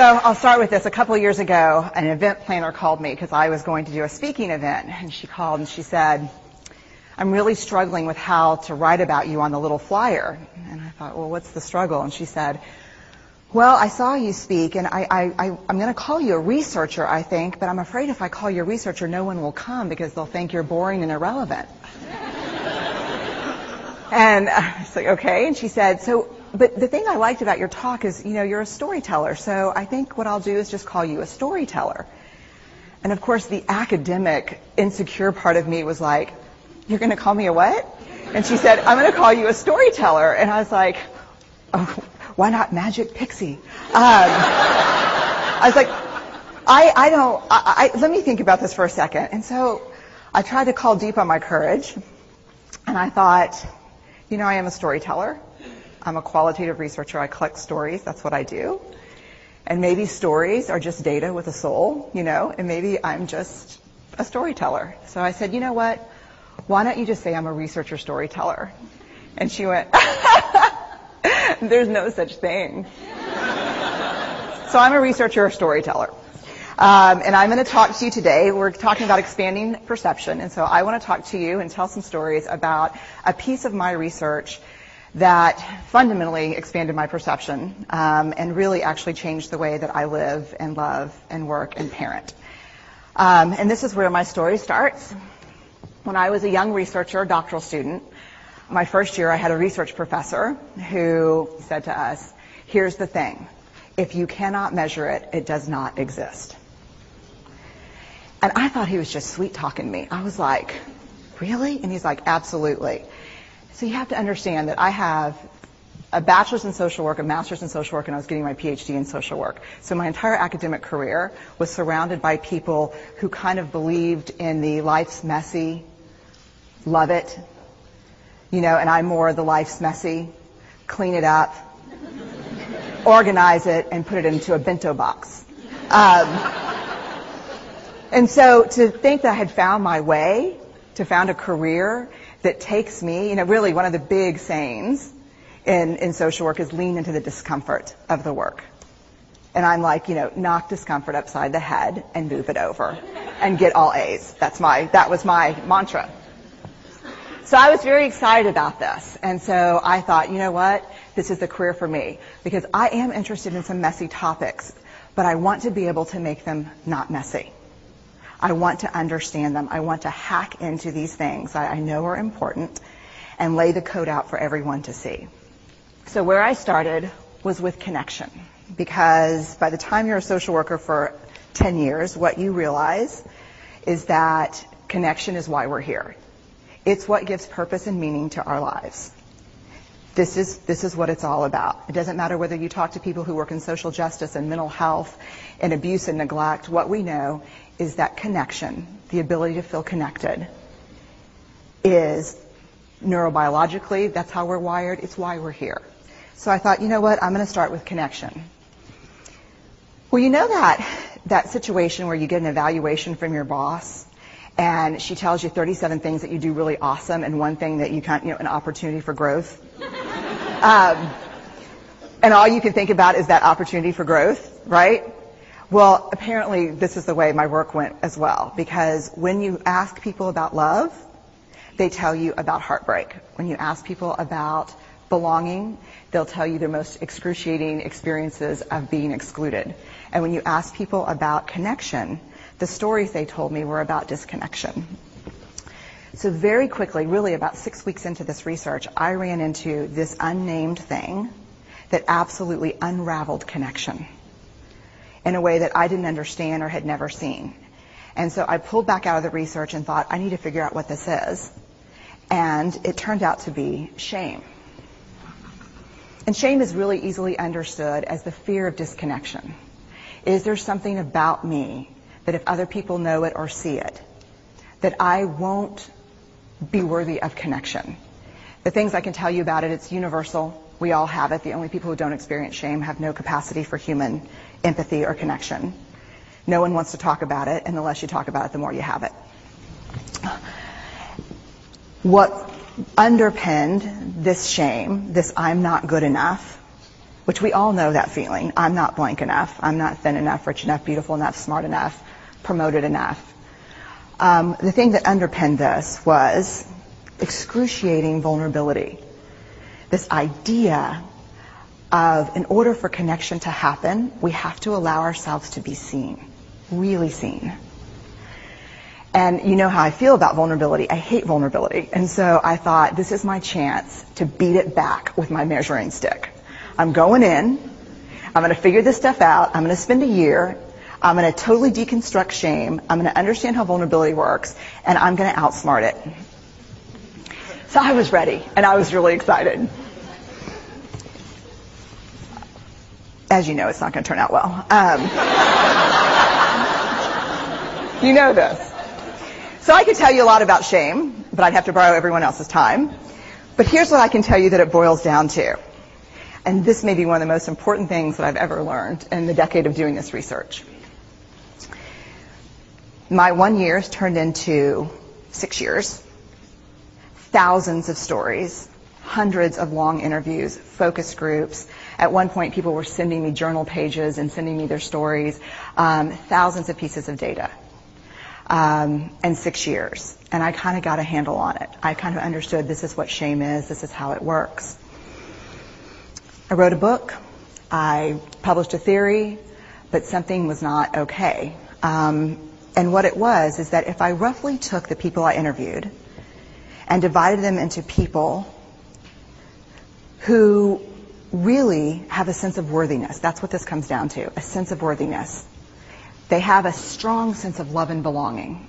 So I'll start with this. A couple of years ago, an event planner called me because I was going to do a speaking event. And she called and she said, I'm really struggling with how to write about you on the little flyer. And I thought, well, what's the struggle? And she said, well, I saw you speak, and I, I, I, am going to call you a researcher, I think, but I'm afraid if I call you a researcher, no one will come because they'll think you're boring and irrelevant. and I was like, okay. And she said, so but the thing I liked about your talk is, you know, you're a storyteller. So I think what I'll do is just call you a storyteller. And of course, the academic, insecure part of me was like, you're going to call me a what? And she said, I'm going to call you a storyteller. And I was like, oh, why not Magic Pixie? Um, I was like, I, I don't, I, I, let me think about this for a second. And so I tried to call deep on my courage. And I thought, you know, I am a storyteller. I'm a qualitative researcher. I collect stories. That's what I do. And maybe stories are just data with a soul, you know, and maybe I'm just a storyteller. So I said, you know what? Why don't you just say I'm a researcher storyteller? And she went, there's no such thing. so I'm a researcher or storyteller. Um, and I'm going to talk to you today. We're talking about expanding perception. And so I want to talk to you and tell some stories about a piece of my research that fundamentally expanded my perception um, and really actually changed the way that I live and love and work and parent. Um, and this is where my story starts. When I was a young researcher, doctoral student, my first year I had a research professor who said to us, here's the thing. If you cannot measure it, it does not exist. And I thought he was just sweet talking me. I was like, really? And he's like, absolutely. So you have to understand that I have a bachelor's in social work, a master's in social work, and I was getting my PhD in social work. So my entire academic career was surrounded by people who kind of believed in the life's messy, love it, you know, and I'm more the life's messy, clean it up, organize it, and put it into a bento box. Um, and so to think that I had found my way, to found a career that takes me, you know, really one of the big sayings in, in social work is lean into the discomfort of the work. And I'm like, you know, knock discomfort upside the head and move it over and get all A's. That's my, that was my mantra. So I was very excited about this. And so I thought, you know what? This is the career for me because I am interested in some messy topics, but I want to be able to make them not messy. I want to understand them. I want to hack into these things that I know are important and lay the code out for everyone to see. So where I started was with connection because by the time you're a social worker for 10 years, what you realize is that connection is why we're here. It's what gives purpose and meaning to our lives. This is, this is what it's all about. It doesn't matter whether you talk to people who work in social justice and mental health and abuse and neglect. What we know is that connection, the ability to feel connected, is neurobiologically, that's how we're wired, it's why we're here. So I thought, you know what, I'm going to start with connection. Well, you know that, that situation where you get an evaluation from your boss and she tells you 37 things that you do really awesome and one thing that you can't, you know, an opportunity for growth. Um, and all you can think about is that opportunity for growth, right? Well, apparently this is the way my work went as well, because when you ask people about love, they tell you about heartbreak. When you ask people about belonging, they'll tell you their most excruciating experiences of being excluded. And when you ask people about connection, the stories they told me were about disconnection. So very quickly, really about six weeks into this research, I ran into this unnamed thing that absolutely unraveled connection in a way that I didn't understand or had never seen. And so I pulled back out of the research and thought, I need to figure out what this is. And it turned out to be shame. And shame is really easily understood as the fear of disconnection. Is there something about me that if other people know it or see it, that I won't be worthy of connection? The things I can tell you about it, it's universal. We all have it. The only people who don't experience shame have no capacity for human empathy or connection. No one wants to talk about it, and the less you talk about it, the more you have it. What underpinned this shame, this I'm not good enough, which we all know that feeling. I'm not blank enough. I'm not thin enough, rich enough, beautiful enough, smart enough, promoted enough. Um, the thing that underpinned this was excruciating vulnerability. This idea of in order for connection to happen, we have to allow ourselves to be seen, really seen. And you know how I feel about vulnerability. I hate vulnerability. And so I thought, this is my chance to beat it back with my measuring stick. I'm going in. I'm going to figure this stuff out. I'm going to spend a year. I'm going to totally deconstruct shame. I'm going to understand how vulnerability works. And I'm going to outsmart it. So I was ready. And I was really excited. As you know, it's not going to turn out well. Um, you know this. So I could tell you a lot about shame, but I'd have to borrow everyone else's time. But here's what I can tell you that it boils down to. And this may be one of the most important things that I've ever learned in the decade of doing this research. My one years turned into six years, thousands of stories, hundreds of long interviews, focus groups. At one point, people were sending me journal pages and sending me their stories, um, thousands of pieces of data um, and six years. And I kind of got a handle on it. I kind of understood this is what shame is, this is how it works. I wrote a book, I published a theory, but something was not okay. Um, and what it was is that if I roughly took the people I interviewed and divided them into people who really have a sense of worthiness, that's what this comes down to, a sense of worthiness. They have a strong sense of love and belonging.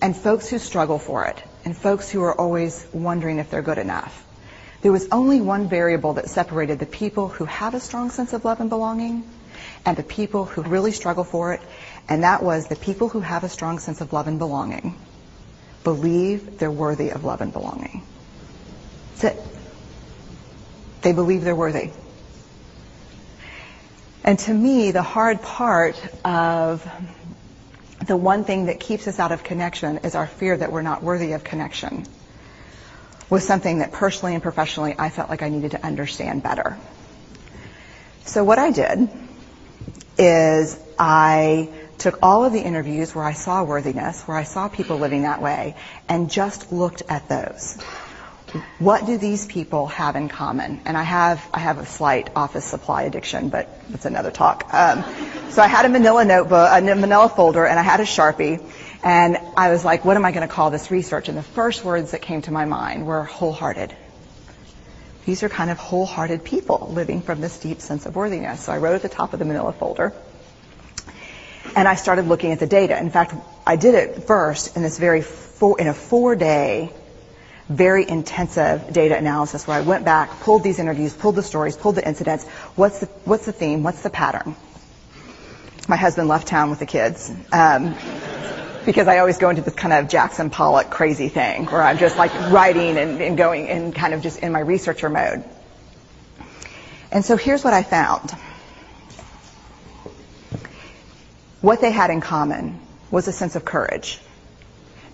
And folks who struggle for it, and folks who are always wondering if they're good enough. There was only one variable that separated the people who have a strong sense of love and belonging and the people who really struggle for it, and that was the people who have a strong sense of love and belonging believe they're worthy of love and belonging. That's it. They believe they're worthy. And to me, the hard part of the one thing that keeps us out of connection is our fear that we're not worthy of connection was something that personally and professionally I felt like I needed to understand better. So what I did is I took all of the interviews where I saw worthiness, where I saw people living that way, and just looked at those what do these people have in common? And I have I have a slight office supply addiction, but that's another talk. Um, so I had a Manila notebook, a Manila folder, and I had a Sharpie, and I was like, what am I going to call this research? And the first words that came to my mind were wholehearted. These are kind of wholehearted people living from this deep sense of worthiness. So I wrote at the top of the Manila folder. And I started looking at the data. In fact, I did it first in this very four, in a four day very intensive data analysis where I went back, pulled these interviews, pulled the stories, pulled the incidents. What's the, what's the theme? What's the pattern? My husband left town with the kids. Um, because I always go into this kind of Jackson Pollock crazy thing where I'm just like writing and, and going and kind of just in my researcher mode. And so here's what I found. What they had in common was a sense of courage.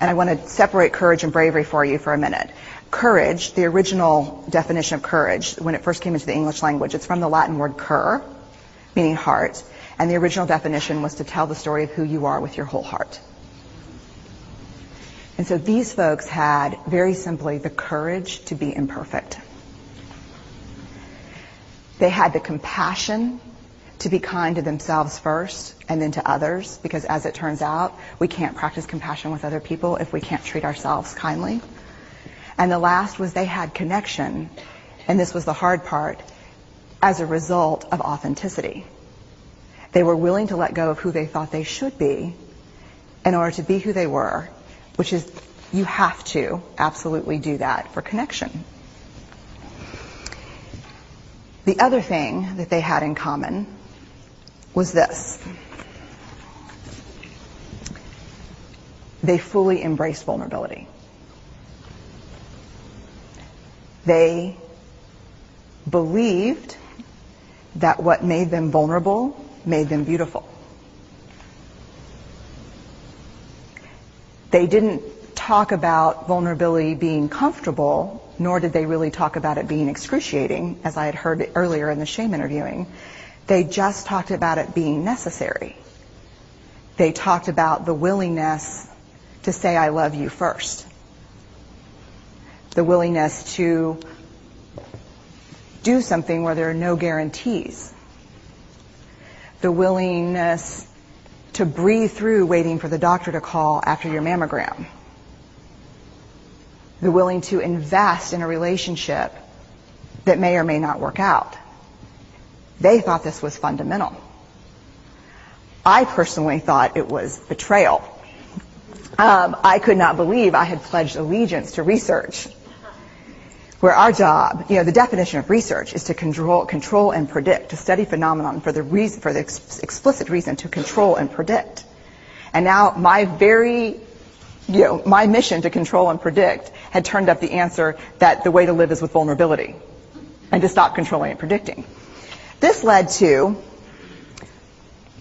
And I want to separate courage and bravery for you for a minute. Courage, the original definition of courage, when it first came into the English language, it's from the Latin word cor, meaning heart. And the original definition was to tell the story of who you are with your whole heart. And so these folks had, very simply, the courage to be imperfect. They had the compassion to be kind to themselves first and then to others, because as it turns out, we can't practice compassion with other people if we can't treat ourselves kindly. And the last was they had connection, and this was the hard part, as a result of authenticity. They were willing to let go of who they thought they should be in order to be who they were, which is you have to absolutely do that for connection. The other thing that they had in common was this. They fully embraced vulnerability. They believed that what made them vulnerable made them beautiful. They didn't talk about vulnerability being comfortable, nor did they really talk about it being excruciating, as I had heard earlier in the shame interviewing. They just talked about it being necessary. They talked about the willingness to say, I love you first. The willingness to do something where there are no guarantees. The willingness to breathe through waiting for the doctor to call after your mammogram. The willing to invest in a relationship that may or may not work out. They thought this was fundamental. I personally thought it was betrayal. Um, I could not believe I had pledged allegiance to research where our job, you know, the definition of research is to control, control and predict, to study phenomenon for the reason, for the ex- explicit reason to control and predict. And now my very, you know, my mission to control and predict had turned up the answer that the way to live is with vulnerability and to stop controlling and predicting. This led to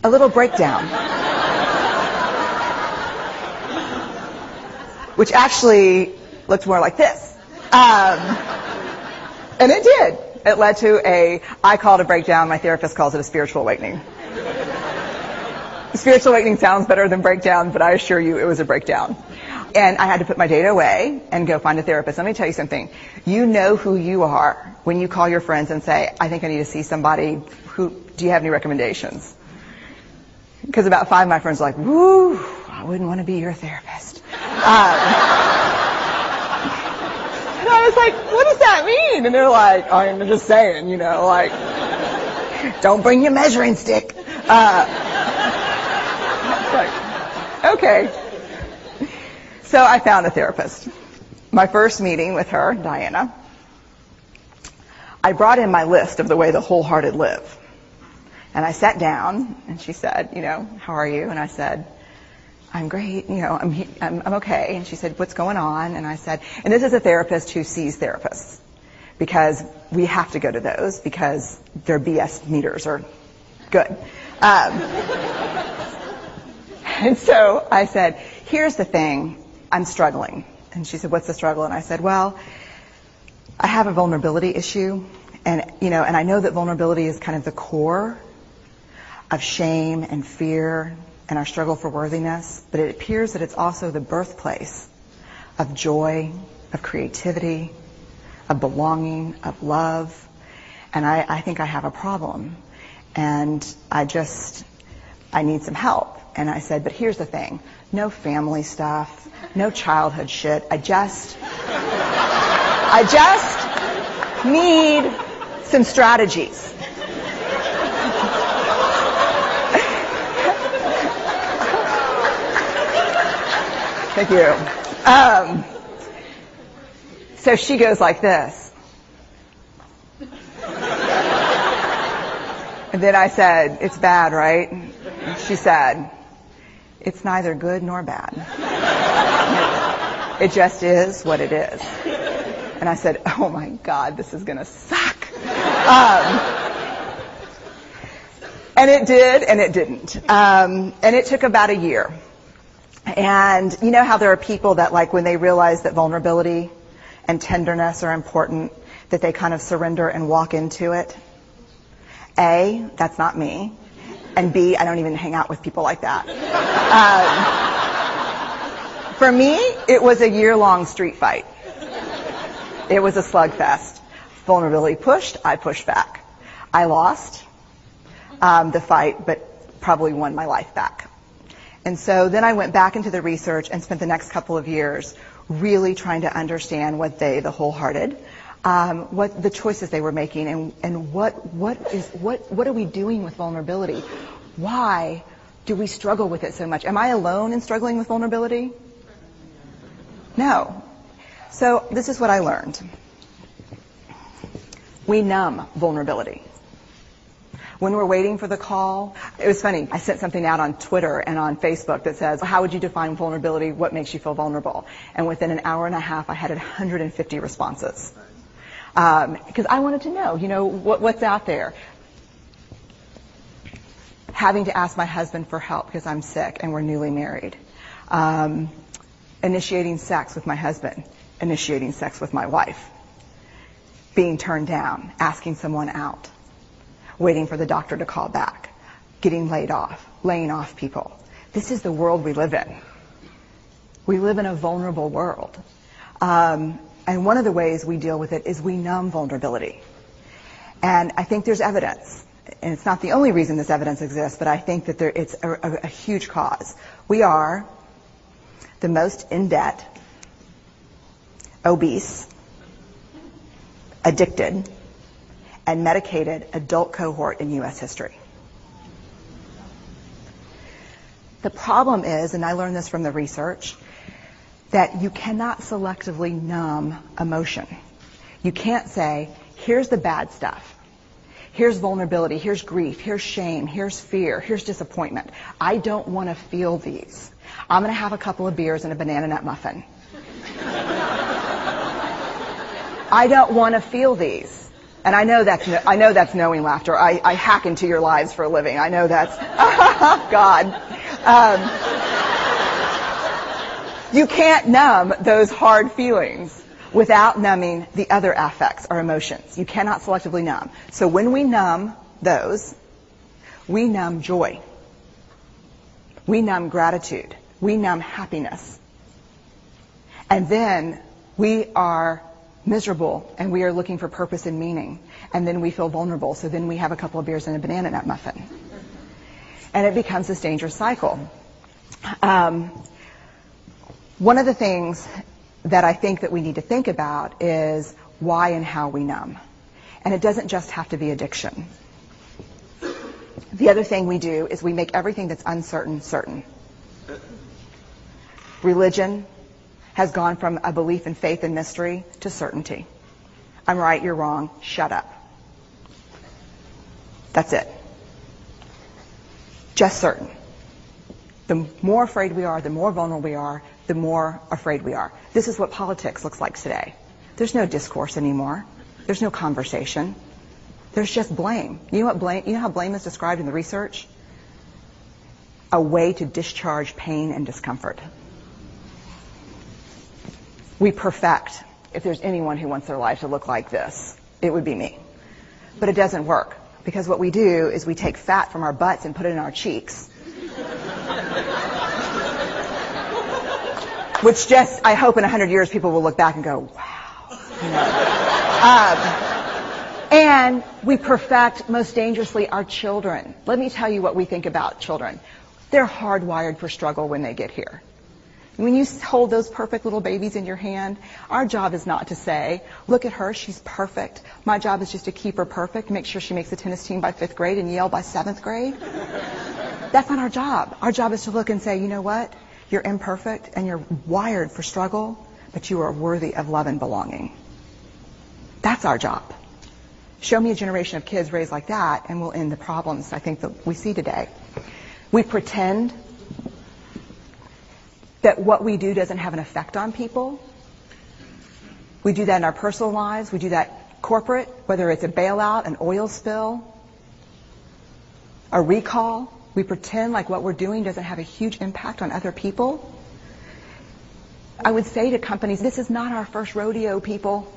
a little breakdown. which actually looked more like this. Um, and it did. It led to a, I call it a breakdown, my therapist calls it a spiritual awakening. spiritual awakening sounds better than breakdown, but I assure you it was a breakdown. And I had to put my data away and go find a therapist. Let me tell you something. You know who you are when you call your friends and say, I think I need to see somebody who, do you have any recommendations? Because about five of my friends are like, woo, I wouldn't want to be your therapist. Um, and I was like, what does that mean? And they're like, I'm just saying, you know, like, don't bring your measuring stick. Uh, like, okay. So I found a therapist. My first meeting with her, Diana, I brought in my list of the way the wholehearted live. And I sat down and she said, you know, how are you? And I said, I'm great, you know, I'm, I'm, I'm okay. And she said, what's going on? And I said, and this is a therapist who sees therapists because we have to go to those because their BS meters are good. Um, and so I said, here's the thing, I'm struggling. And she said, what's the struggle? And I said, well, I have a vulnerability issue and, you know, and I know that vulnerability is kind of the core of shame and fear and our struggle for worthiness, but it appears that it's also the birthplace of joy, of creativity, of belonging, of love. And I, I think I have a problem. And I just, I need some help. And I said, but here's the thing. No family stuff, no childhood shit. I just, I just need some strategies. Thank you. Um, so she goes like this. And then I said, it's bad, right? She said, it's neither good nor bad. It just is what it is. And I said, oh my God, this is going to suck. Um, and it did, and it didn't. Um, and it took about a year. And you know how there are people that like when they realize that vulnerability and tenderness are important, that they kind of surrender and walk into it? A, that's not me. And B, I don't even hang out with people like that. Um, for me, it was a year-long street fight. It was a slugfest. Vulnerability pushed, I pushed back. I lost um, the fight, but probably won my life back. And so then I went back into the research and spent the next couple of years really trying to understand what they, the wholehearted, um, what the choices they were making, and, and what what is what what are we doing with vulnerability? Why do we struggle with it so much? Am I alone in struggling with vulnerability? No. So this is what I learned. We numb vulnerability when we're waiting for the call. It was funny. I sent something out on Twitter and on Facebook that says, how would you define vulnerability? What makes you feel vulnerable? And within an hour and a half, I had 150 responses. Because um, I wanted to know, you know, what, what's out there. Having to ask my husband for help because I'm sick and we're newly married. Um, initiating sex with my husband, initiating sex with my wife, being turned down, asking someone out, waiting for the doctor to call back, getting laid off, laying off people. This is the world we live in. We live in a vulnerable world. Um, and one of the ways we deal with it is we numb vulnerability. And I think there's evidence, and it's not the only reason this evidence exists, but I think that there, it's a, a, a huge cause. We are the most in debt, obese, addicted, and medicated adult cohort in U.S. history. The problem is, and I learned this from the research, that you cannot selectively numb emotion. You can't say, here's the bad stuff. Here's vulnerability, here's grief, here's shame, here's fear, here's disappointment. I don't want to feel these. I'm going to have a couple of beers and a banana nut muffin. I don't want to feel these. And I know that's, I know that's knowing laughter. I, I hack into your lives for a living. I know that's, God. Um, you can't numb those hard feelings without numbing the other affects or emotions. You cannot selectively numb. So when we numb those, we numb joy. We numb gratitude. We numb happiness. And then we are miserable and we are looking for purpose and meaning. And then we feel vulnerable. So then we have a couple of beers and a banana nut muffin. And it becomes this dangerous cycle. Um, one of the things that I think that we need to think about is why and how we numb. And it doesn't just have to be addiction. The other thing we do is we make everything that's uncertain certain. Religion has gone from a belief in faith and mystery to certainty. I'm right, you're wrong, shut up. That's it. Just certain. The more afraid we are, the more vulnerable we are, the more afraid we are. This is what politics looks like today. There's no discourse anymore. There's no conversation. There's just blame. You know what blame, you know how blame is described in the research? A way to discharge pain and discomfort. We perfect. If there's anyone who wants their life to look like this, it would be me. But it doesn't work because what we do is we take fat from our butts and put it in our cheeks which just, I hope in 100 years people will look back and go, wow. You know? um, and we perfect most dangerously our children. Let me tell you what we think about children. They're hardwired for struggle when they get here. When you hold those perfect little babies in your hand, our job is not to say, look at her, she's perfect. My job is just to keep her perfect, make sure she makes the tennis team by fifth grade and Yale by seventh grade. That's not our job. Our job is to look and say, you know what? You're imperfect and you're wired for struggle, but you are worthy of love and belonging. That's our job. Show me a generation of kids raised like that, and we'll end the problems I think that we see today. We pretend that what we do doesn't have an effect on people. We do that in our personal lives. We do that corporate, whether it's a bailout, an oil spill, a recall. We pretend like what we're doing doesn't have a huge impact on other people. I would say to companies, this is not our first rodeo, people.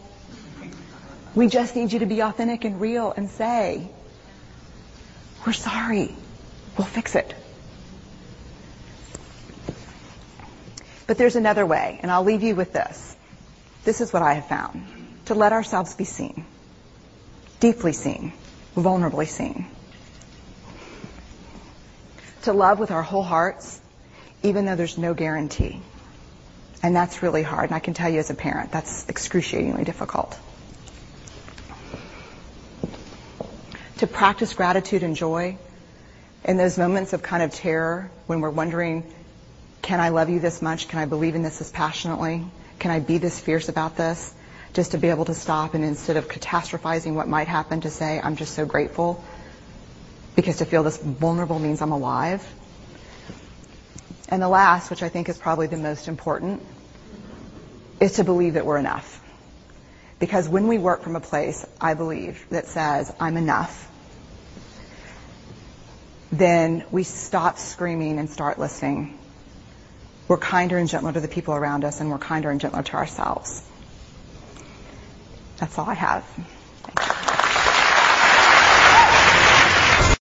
We just need you to be authentic and real and say, we're sorry. We'll fix it. But there's another way, and I'll leave you with this. This is what I have found. To let ourselves be seen. Deeply seen. Vulnerably seen to love with our whole hearts, even though there's no guarantee. And that's really hard. And I can tell you as a parent, that's excruciatingly difficult. To practice gratitude and joy in those moments of kind of terror when we're wondering, can I love you this much? Can I believe in this as passionately? Can I be this fierce about this? Just to be able to stop and instead of catastrophizing what might happen, to say, I'm just so grateful because to feel this vulnerable means I'm alive. And the last, which I think is probably the most important, is to believe that we're enough. Because when we work from a place, I believe, that says, I'm enough, then we stop screaming and start listening. we're kinder and gentler to the people around us, and we're kinder and gentler to ourselves. That's all I have.